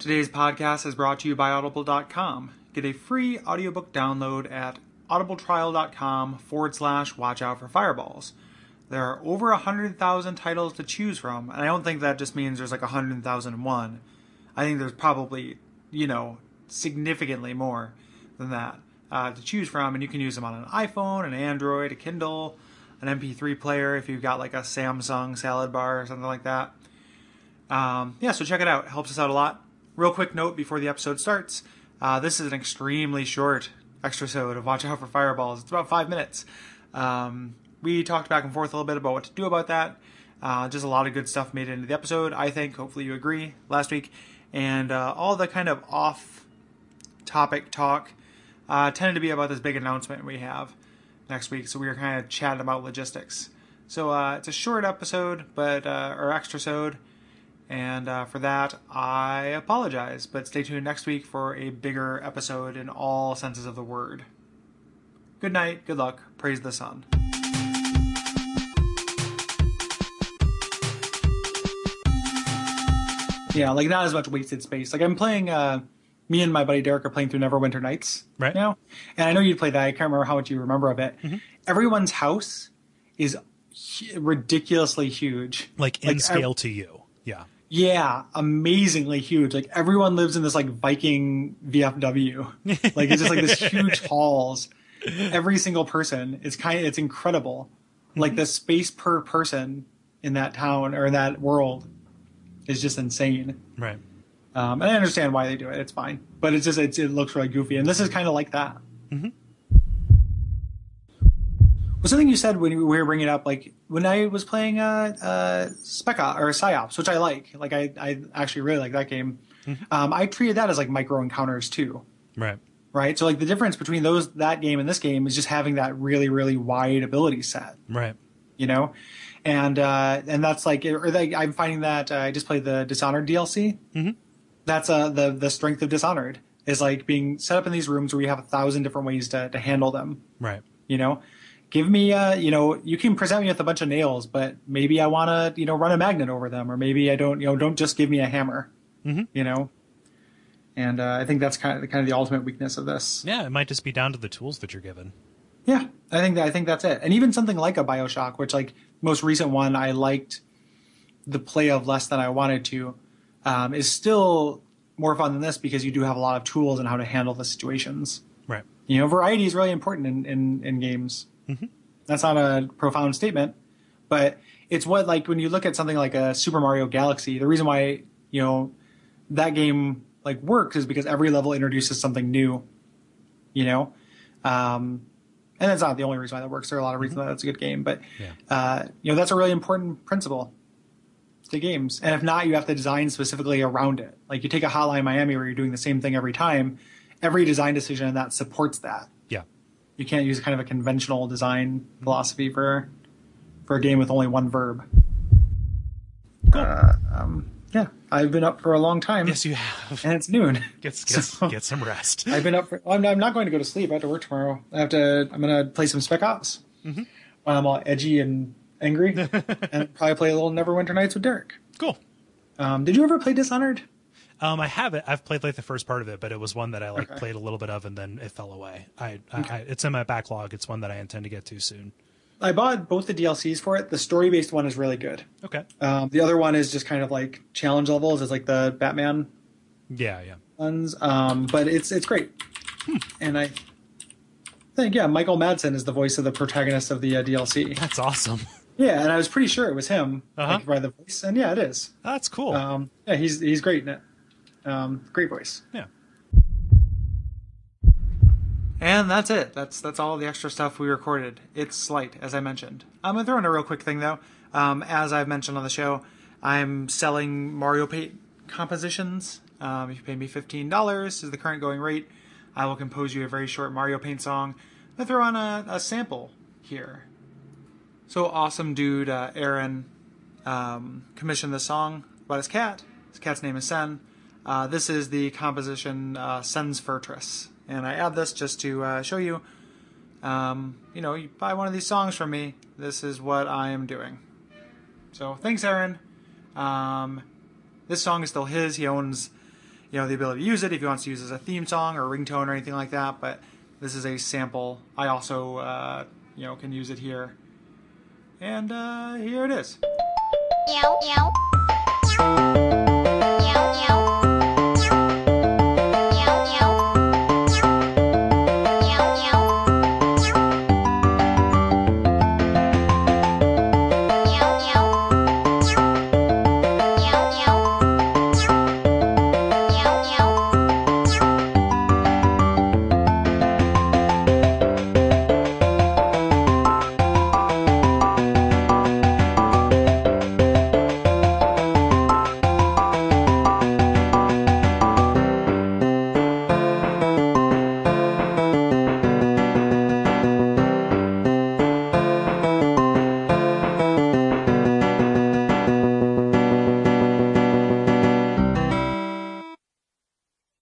Today's podcast is brought to you by Audible.com. Get a free audiobook download at audibletrial.com forward slash watch out for fireballs. There are over 100,000 titles to choose from, and I don't think that just means there's like 100,001. I think there's probably, you know, significantly more than that uh, to choose from, and you can use them on an iPhone, an Android, a Kindle, an MP3 player if you've got like a Samsung salad bar or something like that. Um, yeah, so check it out. It helps us out a lot. Real quick note before the episode starts uh, this is an extremely short extra episode of Watch Out for Fireballs. It's about five minutes. Um, we talked back and forth a little bit about what to do about that. Uh, just a lot of good stuff made into the episode, I think. Hopefully, you agree last week. And uh, all the kind of off topic talk uh, tended to be about this big announcement we have next week. So we were kind of chatting about logistics. So uh, it's a short episode, but uh, or extra episode. And uh, for that, I apologize. But stay tuned next week for a bigger episode in all senses of the word. Good night, good luck, praise the sun. Yeah, like not as much wasted space. Like I'm playing, uh, me and my buddy Derek are playing through Neverwinter Nights Right. now. And I know you played that. I can't remember how much you remember of it. Everyone's house is ridiculously huge. Like in Like, I- scale to you. Yeah. Yeah, amazingly huge. Like everyone lives in this like Viking VFW. Like it's just like this huge halls. Every single person. It's kind of it's incredible. Like the space per person in that town or in that world is just insane. Right. Um, and I understand why they do it. It's fine, but it's just it's, it looks really goofy, and this is kind of like that. Mhm. Well, something you said when we were bringing it up, like when I was playing uh, uh, Spec Ops or Psyops, which I like. Like I, I actually really like that game. Um, I treated that as like micro encounters too, Right. right? So like the difference between those that game and this game is just having that really really wide ability set Right. you know and uh and that's like or like i'm finding that uh, i just played the dishonored dlc Mhm. that's uh the the strength of dishonored is like being set up in these rooms where you have a thousand different ways to, to handle them Right. you know give me uh you know you can present me with a bunch of nails but maybe i want to you know run a magnet over them or maybe i don't you know don't just give me a hammer Mhm. you know and uh, i think that's kind of kind of the ultimate weakness of this Yeah. It might just be down to the tools that you're given. yeah, I think that, I think that's it. And even something like a BioShock, which like most recent one I liked the play of less than I wanted to, um, is still more fun than this because you do have a lot of tools and how to handle the situations. Right. You know, variety is really important in in, in games. That's not a profound statement, but it's what like when you look at something like a Super Mario Galaxy, the reason why you know that game like works is because every level introduces something new. You know, um, and that's not the only reason why that works. There are a lot of reasons why that's a good game, but Yeah. uh, you know that's a really important principle to games. And if not, you have to design specifically around it. Like you take a Hotline Miami where you're doing the same thing every time. Every design decision that supports that. Yeah. You can't use kind of a conventional design philosophy for for a game with only one verb. Uh, um, yeah, I've been up for a long time, Yes, you have. and it's noon. Get, get, So- get some rest. I've been up for. well, I'm, I'm not going to go to sleep. I have to work tomorrow. I have to. I'm going to play some Spec Ops while I'm all edgy and angry, and probably play a little Neverwinter Nights with Derek. Cool. Um, did you ever play Dishonored? Um, I have it. I've played like the first part of it, but it was one that I like Okay. played a little bit of and then it fell away. I, I, I it's in my backlog. It's one that I intend to get to soon. I bought both the DLCs for it. The story based one is really good. Okay. Um, the other one is just kind of like challenge levels, is like the Batman Yeah. Yeah. ones. Um, but it's it's great, and I think yeah, Michael Madsen is the voice of the protagonist of the uh, DLC. That's awesome. Yeah, and I was pretty sure it was him Uh-huh. like, by the voice, and yeah, it is. That's cool. Um, yeah, he's he's great in it. Um, great voice. yeah. And that's it. That's that's all the extra stuff we recorded. It's slight, as I mentioned. I'm gonna throw in a real quick thing though. Um, as I've mentioned on the show, I'm selling Mario Paint compositions. Um, if you pay me fifteen dollars is the current going rate, I will compose you a very short Mario Paint song. I'm gonna throw on a, a sample here. So awesome dude, uh, Aaron, um, commissioned this song about his cat. His cat's name is Sen. Uh, this is the composition uh, Sen's Fortress, and I add this just to uh, show you. Um, you know, you buy one of these songs from me. This is what I am doing. So thanks, Aaron. Um, this song is still his. He owns you know the ability to use it if he wants to use it as a theme song or a ringtone or anything like that. But this is a sample. I also uh, you know can use it here, and uh, here it is.